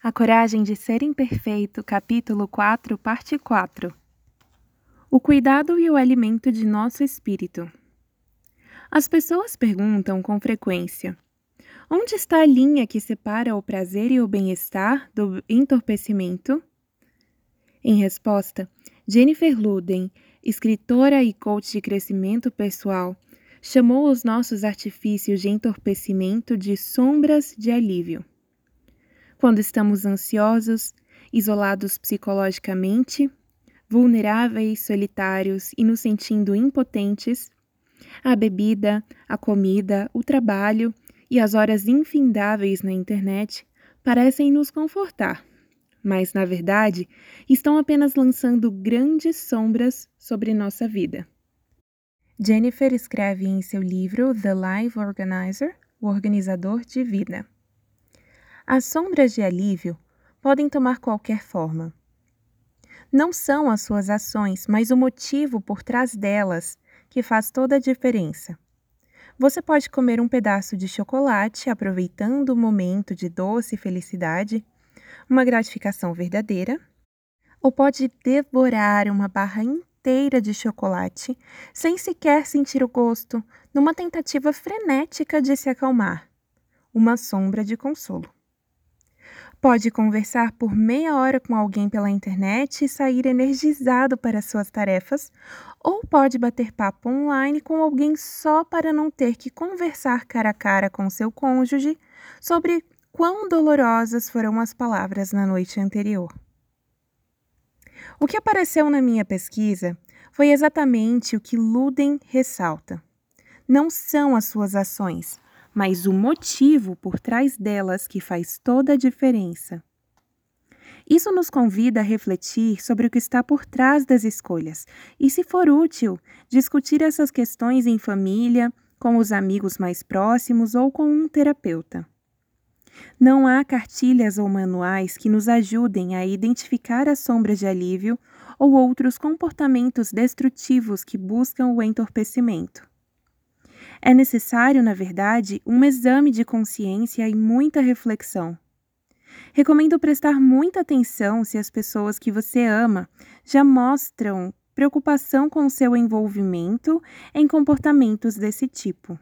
A Coragem de Ser Imperfeito, capítulo 4, parte 4 O cuidado e o alimento de nosso espírito. As pessoas perguntam com frequência: onde está a linha que separa o prazer e o bem-estar do entorpecimento? Em resposta, Jennifer Luden, escritora e coach de crescimento pessoal, chamou os nossos artifícios de entorpecimento de sombras de alívio. Quando estamos ansiosos, isolados psicologicamente, vulneráveis, solitários e nos sentindo impotentes, a bebida, a comida, o trabalho e as horas infindáveis na internet parecem nos confortar, mas, na verdade, estão apenas lançando grandes sombras sobre nossa vida. Jennifer escreve em seu livro The Life Organizer, o organizador de vida. As sombras de alívio podem tomar qualquer forma. Não são as suas ações, mas o motivo por trás delas que faz toda a diferença. Você pode comer um pedaço de chocolate aproveitando o momento de doce felicidade, uma gratificação verdadeira, ou pode devorar uma barra inteira de chocolate sem sequer sentir o gosto, numa tentativa frenética de se acalmar uma sombra de consolo. Pode conversar por meia hora com alguém pela internet e sair energizado para suas tarefas, ou pode bater papo online com alguém só para não ter que conversar cara a cara com seu cônjuge sobre quão dolorosas foram as palavras na noite anterior. O que apareceu na minha pesquisa foi exatamente o que Luden ressalta. Não são as suas ações, mas o motivo por trás delas que faz toda a diferença. Isso nos convida a refletir sobre o que está por trás das escolhas e, se for útil, discutir essas questões em família, com os amigos mais próximos ou com um terapeuta. Não há cartilhas ou manuais que nos ajudem a identificar as sombras de alívio ou outros comportamentos destrutivos que buscam o entorpecimento. É necessário, na verdade, um exame de consciência e muita reflexão. Recomendo prestar muita atenção se as pessoas que você ama já mostram preocupação com seu envolvimento em comportamentos desse tipo.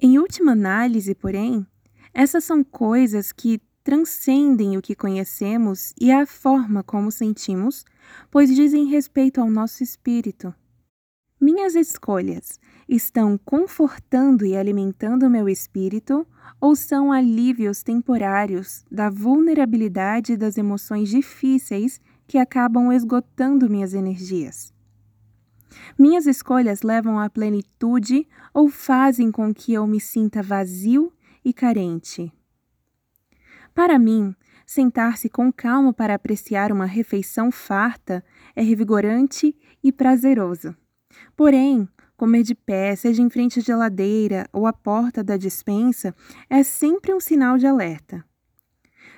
Em última análise, porém, essas são coisas que transcendem o que conhecemos e a forma como sentimos, pois dizem respeito ao nosso espírito. Minhas escolhas estão confortando e alimentando meu espírito ou são alívios temporários da vulnerabilidade das emoções difíceis que acabam esgotando minhas energias? Minhas escolhas levam à plenitude ou fazem com que eu me sinta vazio e carente? Para mim, sentar-se com calma para apreciar uma refeição farta é revigorante e prazeroso. Porém, comer de pé, seja em frente à geladeira ou à porta da despensa, é sempre um sinal de alerta.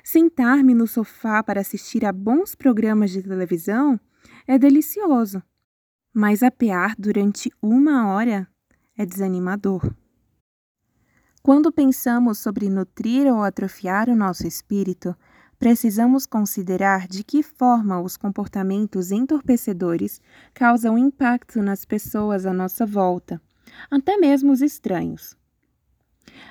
Sentar-me no sofá para assistir a bons programas de televisão é delicioso, mas apear durante uma hora é desanimador. Quando pensamos sobre nutrir ou atrofiar o nosso espírito, precisamos considerar de que forma os comportamentos entorpecedores causam impacto nas pessoas à nossa volta, até mesmo os estranhos.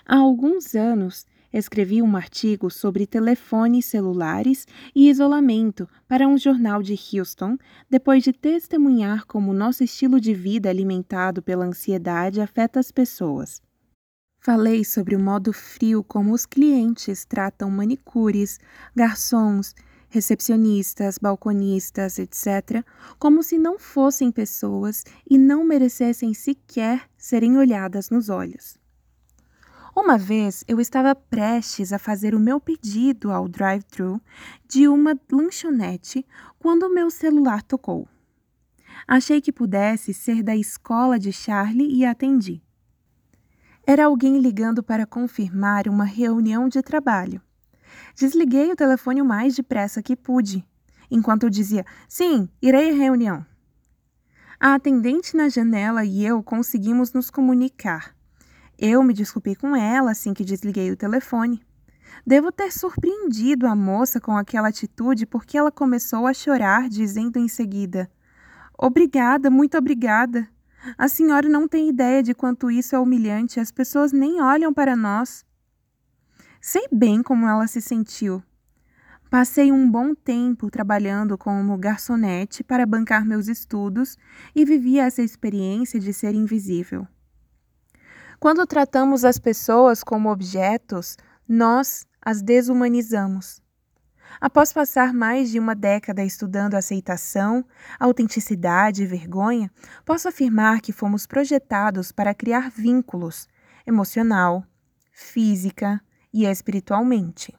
Há alguns anos, escrevi um artigo sobre telefones celulares e isolamento para um jornal de Houston, depois de testemunhar como nosso estilo de vida alimentado pela ansiedade afeta as pessoas. Falei sobre o modo frio como os clientes tratam manicures, garçons, recepcionistas, balconistas, etc., como se não fossem pessoas e não merecessem sequer serem olhadas nos olhos. Uma vez eu estava prestes a fazer o meu pedido ao drive-thru de uma lanchonete quando meu celular tocou. Achei que pudesse ser da escola de Charlie e atendi. Era alguém ligando para confirmar uma reunião de trabalho. Desliguei o telefone o mais depressa que pude, enquanto eu dizia: Sim, irei à reunião. A atendente na janela e eu conseguimos nos comunicar. Eu me desculpei com ela assim que desliguei o telefone. Devo ter surpreendido a moça com aquela atitude porque ela começou a chorar, dizendo em seguida: Obrigada, muito obrigada. A senhora não tem ideia de quanto isso é humilhante, as pessoas nem olham para nós. Sei bem como ela se sentiu. Passei um bom tempo trabalhando como garçonete para bancar meus estudos e vivi essa experiência de ser invisível. Quando tratamos as pessoas como objetos, nós as desumanizamos. Após passar mais de uma década estudando aceitação, autenticidade e vergonha, posso afirmar que fomos projetados para criar vínculos emocional, física e espiritualmente.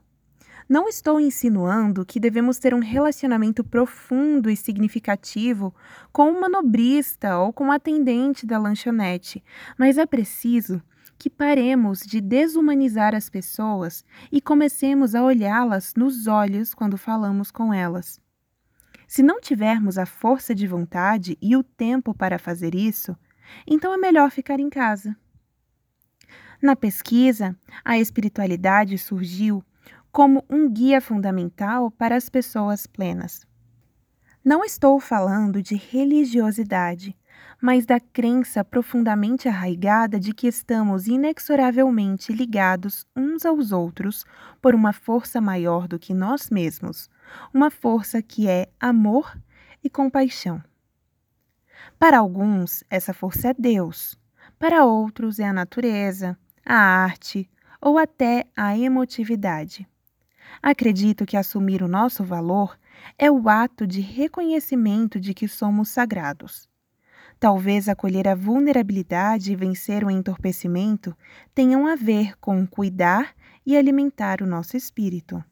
Não estou insinuando que devemos ter um relacionamento profundo e significativo com uma nobrista ou com um atendente da lanchonete, mas é preciso que paremos de desumanizar as pessoas e comecemos a olhá-las nos olhos quando falamos com elas. Se não tivermos a força de vontade e o tempo para fazer isso, então é melhor ficar em casa. Na pesquisa, a espiritualidade surgiu como um guia fundamental para as pessoas plenas. Não estou falando de religiosidade, mas da crença profundamente arraigada de que estamos inexoravelmente ligados uns aos outros por uma força maior do que nós mesmos, uma força que é amor e compaixão. Para alguns, essa força é Deus, para outros, é a natureza, a arte ou até a emotividade. Acredito que assumir o nosso valor é o ato de reconhecimento de que somos sagrados. Talvez acolher a vulnerabilidade e vencer o entorpecimento tenham a ver com cuidar e alimentar o nosso espírito.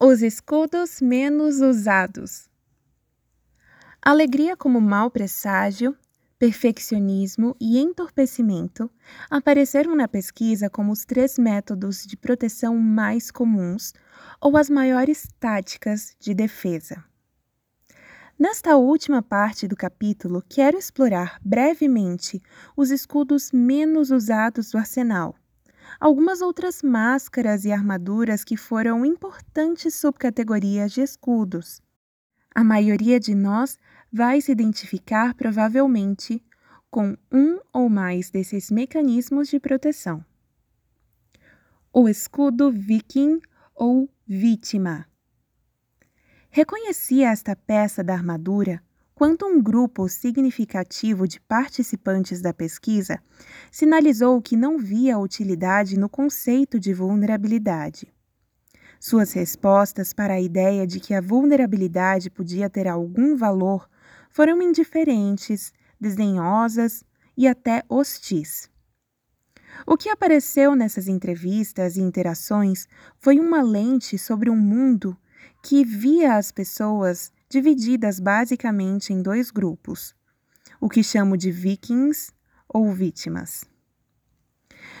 Os escudos menos usados. Alegria como mau presságio perfeccionismo e entorpecimento apareceram na pesquisa como os três métodos de proteção mais comuns ou as maiores táticas de defesa. Nesta última parte do capítulo, quero explorar brevemente os escudos menos usados do arsenal, algumas outras máscaras e armaduras que foram importantes subcategorias de escudos. A maioria de nós vai se identificar provavelmente com um ou mais desses mecanismos de proteção. O escudo viking ou vítima. Reconheci esta peça da armadura quando um grupo significativo de participantes da pesquisa sinalizou que não via utilidade no conceito de vulnerabilidade. Suas respostas para a ideia de que a vulnerabilidade podia ter algum valor foram indiferentes, desdenhosas e até hostis. O que apareceu nessas entrevistas e interações foi uma lente sobre um mundo que via as pessoas divididas basicamente em dois grupos, o que chamo de vikings ou vítimas.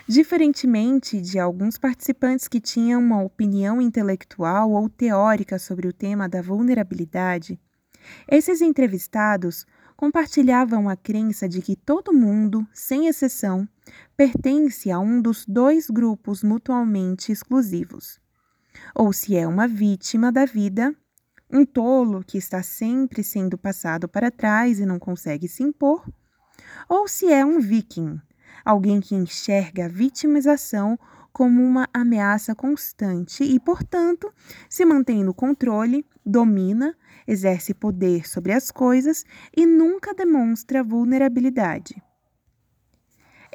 Diferentemente de alguns participantes que tinham uma opinião intelectual ou teórica sobre o tema da vulnerabilidade, esses entrevistados compartilhavam a crença de que todo mundo, sem exceção, pertence a um dos dois grupos mutuamente exclusivos. Ou se é uma vítima da vida, um tolo que está sempre sendo passado para trás e não consegue se impor, ou se é um viking, alguém que enxerga a vitimização como uma ameaça constante e, portanto, se mantém no controle, domina, exerce poder sobre as coisas e nunca demonstra vulnerabilidade.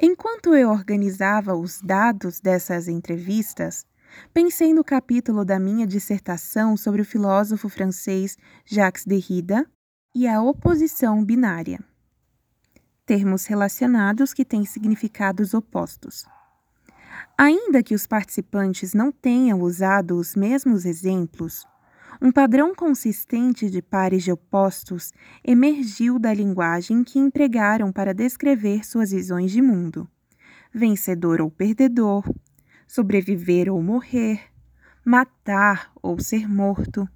Enquanto eu organizava os dados dessas entrevistas, pensei no capítulo da minha dissertação sobre o filósofo francês Jacques Derrida e a oposição binária. Termos relacionados que têm significados opostos. Ainda que os participantes não tenham usado os mesmos exemplos, um padrão consistente de pares de opostos emergiu da linguagem que empregaram para descrever suas visões de mundo: vencedor ou perdedor, sobreviver ou morrer, matar ou ser morto,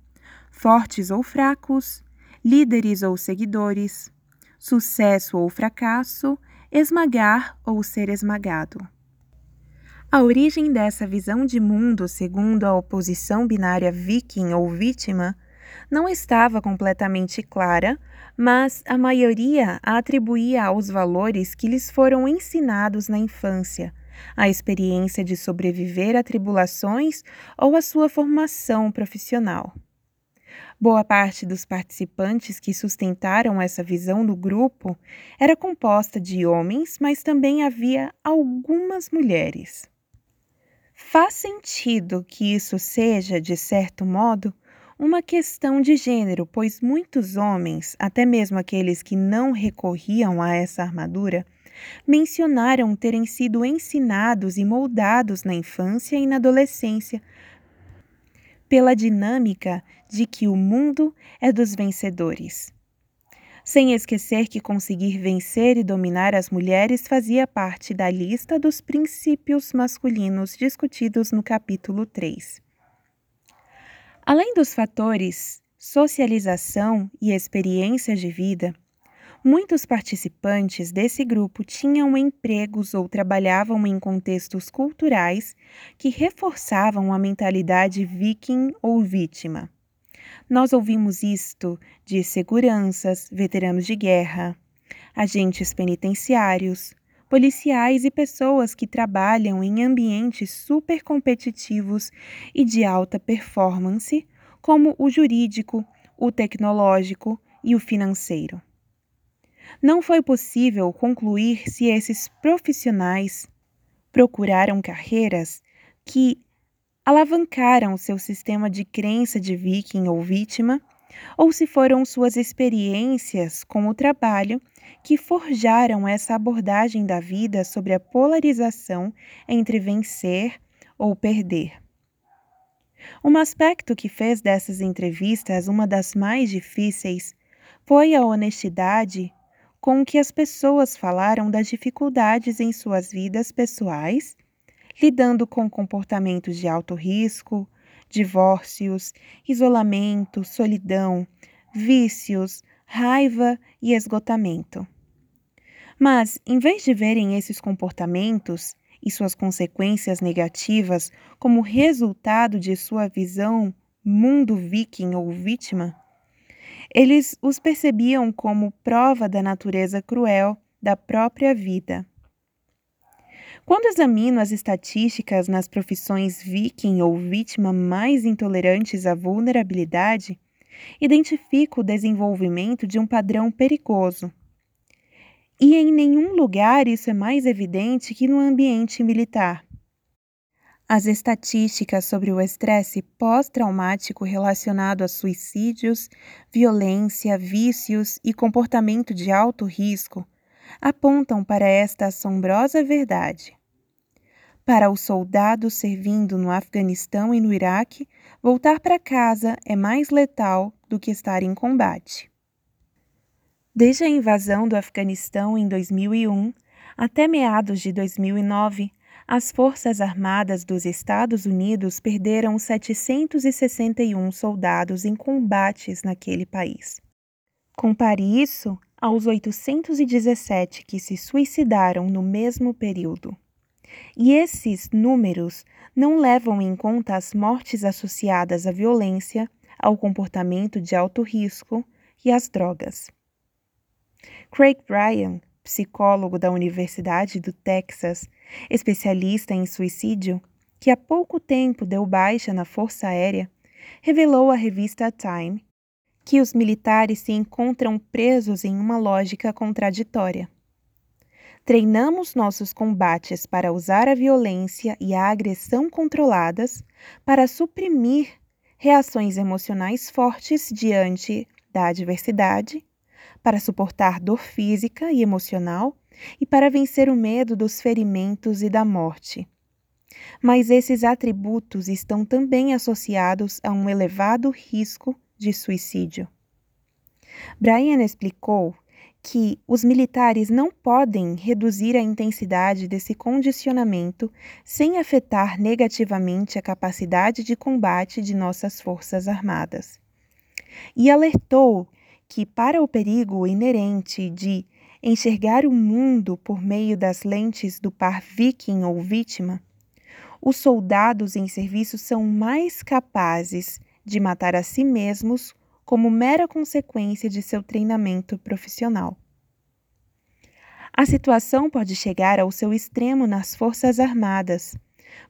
fortes ou fracos, líderes ou seguidores, sucesso ou fracasso, esmagar ou ser esmagado. A origem dessa visão de mundo, segundo a oposição binária viking ou vítima, não estava completamente clara, mas a maioria a atribuía aos valores que lhes foram ensinados na infância, a experiência de sobreviver a tribulações ou a sua formação profissional. Boa parte dos participantes que sustentaram essa visão do grupo era composta de homens, mas também havia algumas mulheres. Faz sentido que isso seja, de certo modo, uma questão de gênero, pois muitos homens, até mesmo aqueles que não recorriam a essa armadura, mencionaram terem sido ensinados e moldados na infância e na adolescência pela dinâmica de que o mundo é dos vencedores. Sem esquecer que conseguir vencer e dominar as mulheres fazia parte da lista dos princípios masculinos discutidos no capítulo 3. Além dos fatores socialização e experiências de vida, muitos participantes desse grupo tinham empregos ou trabalhavam em contextos culturais que reforçavam a mentalidade viking ou vítima. Nós ouvimos isto de seguranças, veteranos de guerra, agentes penitenciários, policiais e pessoas que trabalham em ambientes super competitivos e de alta performance, como o jurídico, o tecnológico e o financeiro. Não foi possível concluir se esses profissionais procuraram carreiras que alavancaram seu sistema de crença de viking ou vítima, ou se foram suas experiências com o trabalho que forjaram essa abordagem da vida sobre a polarização entre vencer ou perder. Um aspecto que fez dessas entrevistas uma das mais difíceis foi a honestidade com que as pessoas falaram das dificuldades em suas vidas pessoais, lidando com comportamentos de alto risco, divórcios, isolamento, solidão, vícios, raiva e esgotamento. Mas, em vez de verem esses comportamentos e suas consequências negativas como resultado de sua visão mundo viking ou vítima, eles os percebiam como prova da natureza cruel da própria vida. Quando examino as estatísticas nas profissões viking ou vítima mais intolerantes à vulnerabilidade, identifico o desenvolvimento de um padrão perigoso. E em nenhum lugar isso é mais evidente que no ambiente militar. As estatísticas sobre o estresse pós-traumático relacionado a suicídios, violência, vícios e comportamento de alto risco apontam para esta assombrosa verdade. Para o soldado servindo no Afeganistão e no Iraque, voltar para casa é mais letal do que estar em combate. Desde a invasão do Afeganistão em 2001 até meados de 2009, as Forças Armadas dos Estados Unidos perderam 761 soldados em combates naquele país. Compare isso aos 817 que se suicidaram no mesmo período. E esses números não levam em conta as mortes associadas à violência, ao comportamento de alto risco e às drogas. Craig Bryan, psicólogo da Universidade do Texas, especialista em suicídio, que há pouco tempo deu baixa na Força Aérea, revelou à revista Time que os militares se encontram presos em uma lógica contraditória. Treinamos nossos combates para usar a violência e a agressão controladas para suprimir reações emocionais fortes diante da adversidade, para suportar dor física e emocional e para vencer o medo dos ferimentos e da morte. Mas esses atributos estão também associados a um elevado risco de suicídio. Brian explicou que os militares não podem reduzir a intensidade desse condicionamento sem afetar negativamente a capacidade de combate de nossas forças armadas. E alertou que, para o perigo inerente de enxergar o mundo por meio das lentes do par viking ou vítima, os soldados em serviço são mais capazes de matar a si mesmos como mera consequência de seu treinamento profissional. A situação pode chegar ao seu extremo nas Forças Armadas.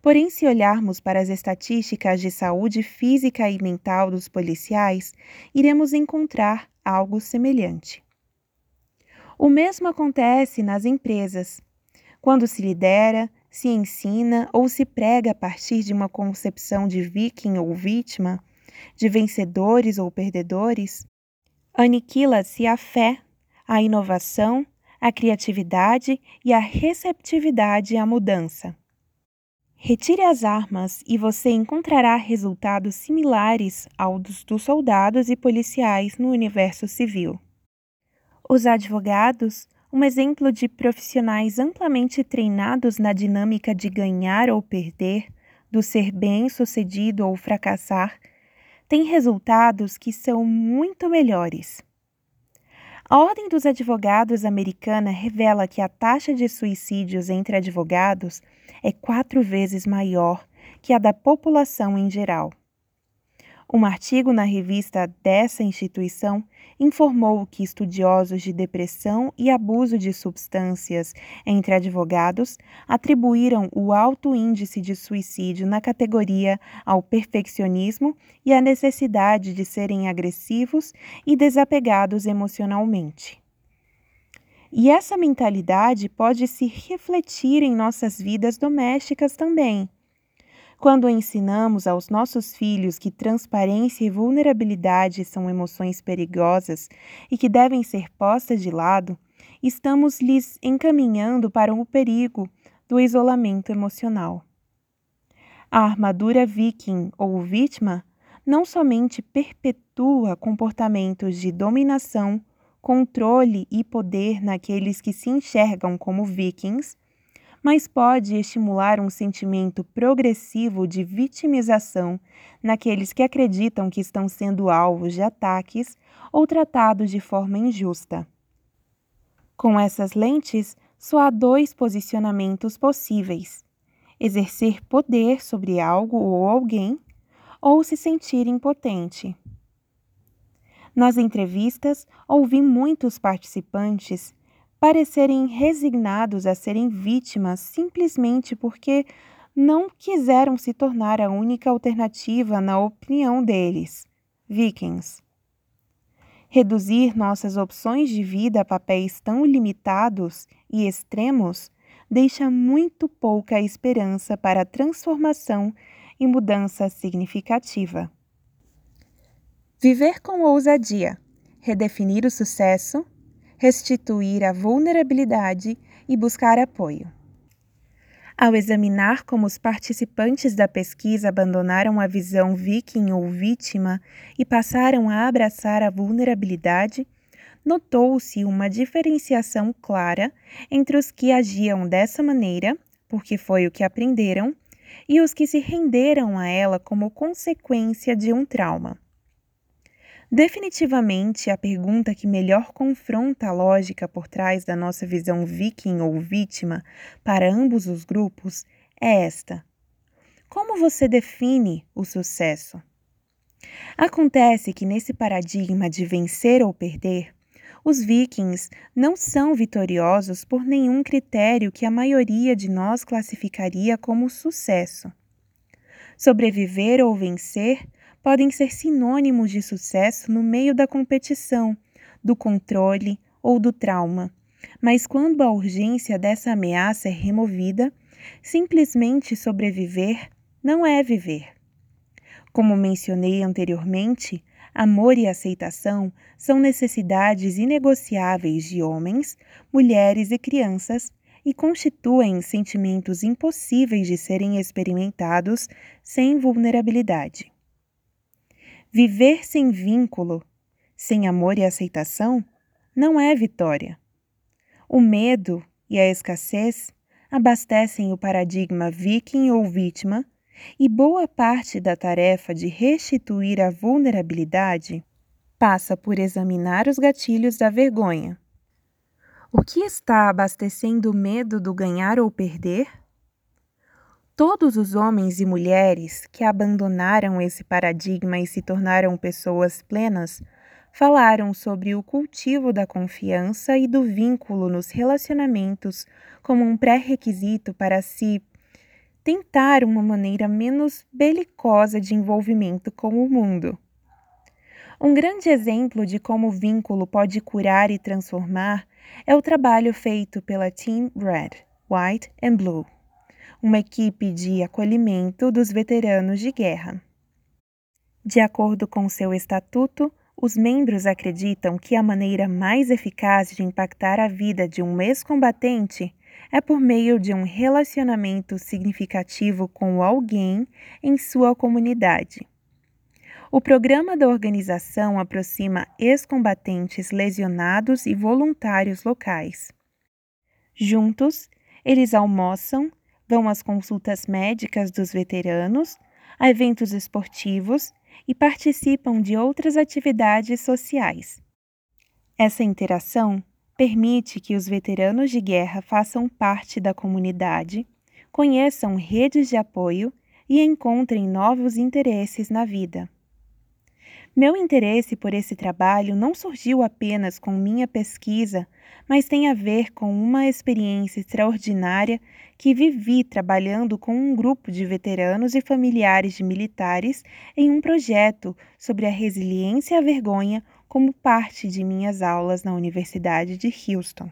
Porém, se olharmos para as estatísticas de saúde física e mental dos policiais, iremos encontrar algo semelhante. O mesmo acontece nas empresas. Quando se lidera, se ensina ou se prega a partir de uma concepção de viking ou vítima, de vencedores ou perdedores, aniquila-se a fé, a inovação a criatividade e a receptividade à mudança. Retire as armas e você encontrará resultados similares aos dos soldados e policiais no universo civil. Os advogados, um exemplo de profissionais amplamente treinados na dinâmica de ganhar ou perder, do ser bem-sucedido ou fracassar, têm resultados que são muito melhores. A Ordem dos Advogados americana revela que a taxa de suicídios entre advogados é quatro vezes maior que a da população em geral. Um artigo na revista dessa instituição informou que estudiosos de depressão e abuso de substâncias entre advogados atribuíram o alto índice de suicídio na categoria ao perfeccionismo e à necessidade de serem agressivos e desapegados emocionalmente. E essa mentalidade pode se refletir em nossas vidas domésticas também. Quando ensinamos aos nossos filhos que transparência e vulnerabilidade são emoções perigosas e que devem ser postas de lado, estamos lhes encaminhando para o perigo do isolamento emocional. A armadura viking ou vítima não somente perpetua comportamentos de dominação, controle e poder naqueles que se enxergam como vikings, mas pode estimular um sentimento progressivo de vitimização naqueles que acreditam que estão sendo alvos de ataques ou tratados de forma injusta. Com essas lentes, só há dois posicionamentos possíveis: exercer poder sobre algo ou alguém, ou se sentir impotente. Nas entrevistas, ouvi muitos participantes parecerem resignados a serem vítimas simplesmente porque não quiseram se tornar a única alternativa na opinião deles, vikings. Reduzir nossas opções de vida a papéis tão limitados e extremos deixa muito pouca esperança para transformação e mudança significativa. Viver com ousadia, redefinir o sucesso restituir a vulnerabilidade e buscar apoio. Ao examinar como os participantes da pesquisa abandonaram a visão viking ou vítima e passaram a abraçar a vulnerabilidade, notou-se uma diferenciação clara entre os que agiam dessa maneira, porque foi o que aprenderam, e os que se renderam a ela como consequência de um trauma. Definitivamente, a pergunta que melhor confronta a lógica por trás da nossa visão viking ou vítima para ambos os grupos é esta: Como você define o sucesso? Acontece que nesse paradigma de vencer ou perder, os vikings não são vitoriosos por nenhum critério que a maioria de nós classificaria como sucesso. Sobreviver ou vencer podem ser sinônimos de sucesso no meio da competição, do controle ou do trauma. Mas quando a urgência dessa ameaça é removida, simplesmente sobreviver não é viver. Como mencionei anteriormente, amor e aceitação são necessidades inegociáveis de homens, mulheres e crianças e constituem sentimentos impossíveis de serem experimentados sem vulnerabilidade. Viver sem vínculo, sem amor e aceitação, não é vitória. O medo e a escassez abastecem o paradigma viking ou vítima, e boa parte da tarefa de restituir a vulnerabilidade passa por examinar os gatilhos da vergonha. O que está abastecendo o medo do ganhar ou perder? Todos os homens e mulheres que abandonaram esse paradigma e se tornaram pessoas plenas falaram sobre o cultivo da confiança e do vínculo nos relacionamentos como um pré-requisito para se tentar uma maneira menos belicosa de envolvimento com o mundo. Um grande exemplo de como o vínculo pode curar e transformar é o trabalho feito pela Team Red, White and Blue uma equipe de acolhimento dos veteranos de guerra. De acordo com seu estatuto, os membros acreditam que a maneira mais eficaz de impactar a vida de um ex-combatente é por meio de um relacionamento significativo com alguém em sua comunidade. O programa da organização aproxima ex-combatentes lesionados e voluntários locais. Juntos, eles almoçam, vão às consultas médicas dos veteranos, a eventos esportivos e participam de outras atividades sociais. Essa interação permite que os veteranos de guerra façam parte da comunidade, conheçam redes de apoio e encontrem novos interesses na vida. Meu interesse por esse trabalho não surgiu apenas com minha pesquisa, mas tem a ver com uma experiência extraordinária que vivi trabalhando com um grupo de veteranos e familiares de militares em um projeto sobre a resiliência à vergonha como parte de minhas aulas na Universidade de Houston.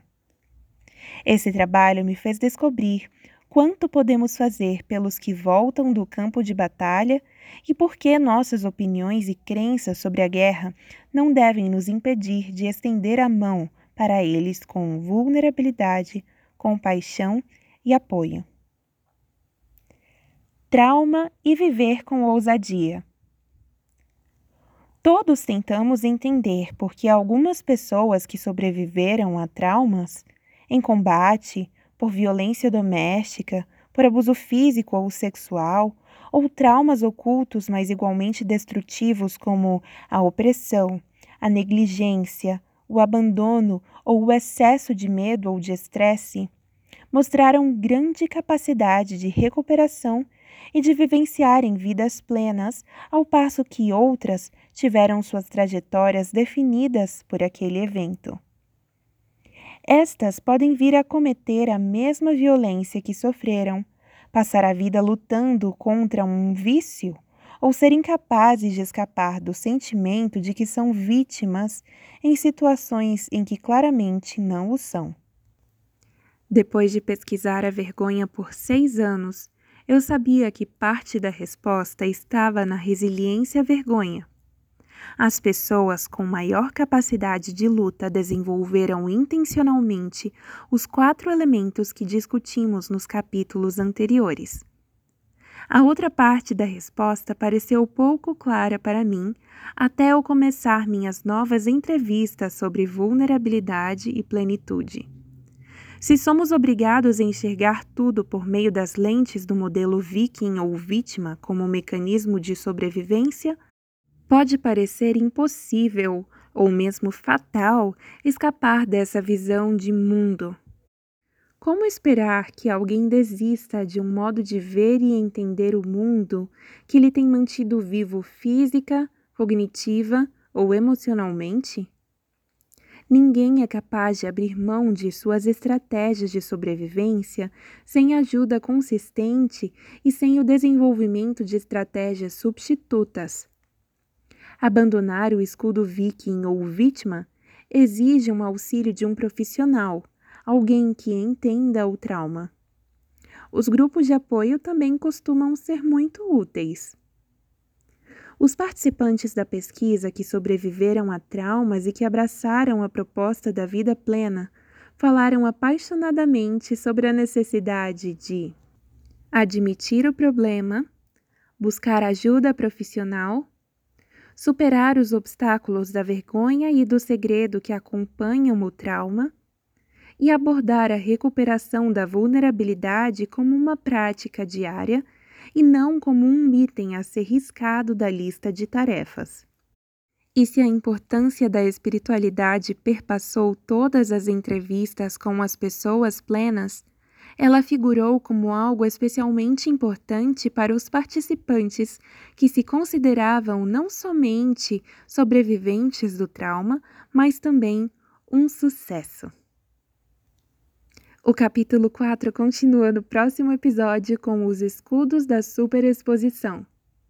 Esse trabalho me fez descobrir quanto podemos fazer pelos que voltam do campo de batalha e por que nossas opiniões e crenças sobre a guerra não devem nos impedir de estender a mão para eles com vulnerabilidade, compaixão e apoio. Trauma e viver com ousadia. Todos tentamos entender por que algumas pessoas que sobreviveram a traumas, em combate, por violência doméstica, por abuso físico ou sexual, ou traumas ocultos, mas igualmente destrutivos, como a opressão, a negligência, o abandono ou o excesso de medo ou de estresse, mostraram grande capacidade de recuperação e de vivenciarem vidas plenas, ao passo que outras tiveram suas trajetórias definidas por aquele evento. Estas podem vir a cometer a mesma violência que sofreram, passar a vida lutando contra um vício ou ser incapazes de escapar do sentimento de que são vítimas em situações em que claramente não o são. Depois de pesquisar a vergonha por seis anos, eu sabia que parte da resposta estava na resiliência à vergonha. As pessoas com maior capacidade de luta desenvolveram intencionalmente os quatro elementos que discutimos nos capítulos anteriores. A outra parte da resposta pareceu pouco clara para mim até eu começar minhas novas entrevistas sobre vulnerabilidade e plenitude. Se somos obrigados a enxergar tudo por meio das lentes do modelo viking ou vítima como mecanismo de sobrevivência, Pode parecer impossível ou mesmo fatal escapar dessa visão de mundo. Como esperar que alguém desista de um modo de ver e entender o mundo que lhe tem mantido vivo física, cognitiva ou emocionalmente? Ninguém é capaz de abrir mão de suas estratégias de sobrevivência sem ajuda consistente e sem o desenvolvimento de estratégias substitutas. Abandonar o escudo viking ou vítima exige um auxílio de um profissional, alguém que entenda o trauma. Os grupos de apoio também costumam ser muito úteis. Os participantes da pesquisa que sobreviveram a traumas e que abraçaram a proposta da vida plena falaram apaixonadamente sobre a necessidade de admitir o problema, buscar ajuda profissional superar os obstáculos da vergonha e do segredo que acompanham o trauma e abordar a recuperação da vulnerabilidade como uma prática diária e não como um item a ser riscado da lista de tarefas. E se a importância da espiritualidade perpassou todas as entrevistas com as pessoas plenas, ela figurou como algo especialmente importante para os participantes que se consideravam não somente sobreviventes do trauma, mas também um sucesso. O capítulo 4 continua no próximo episódio com os escudos da superexposição.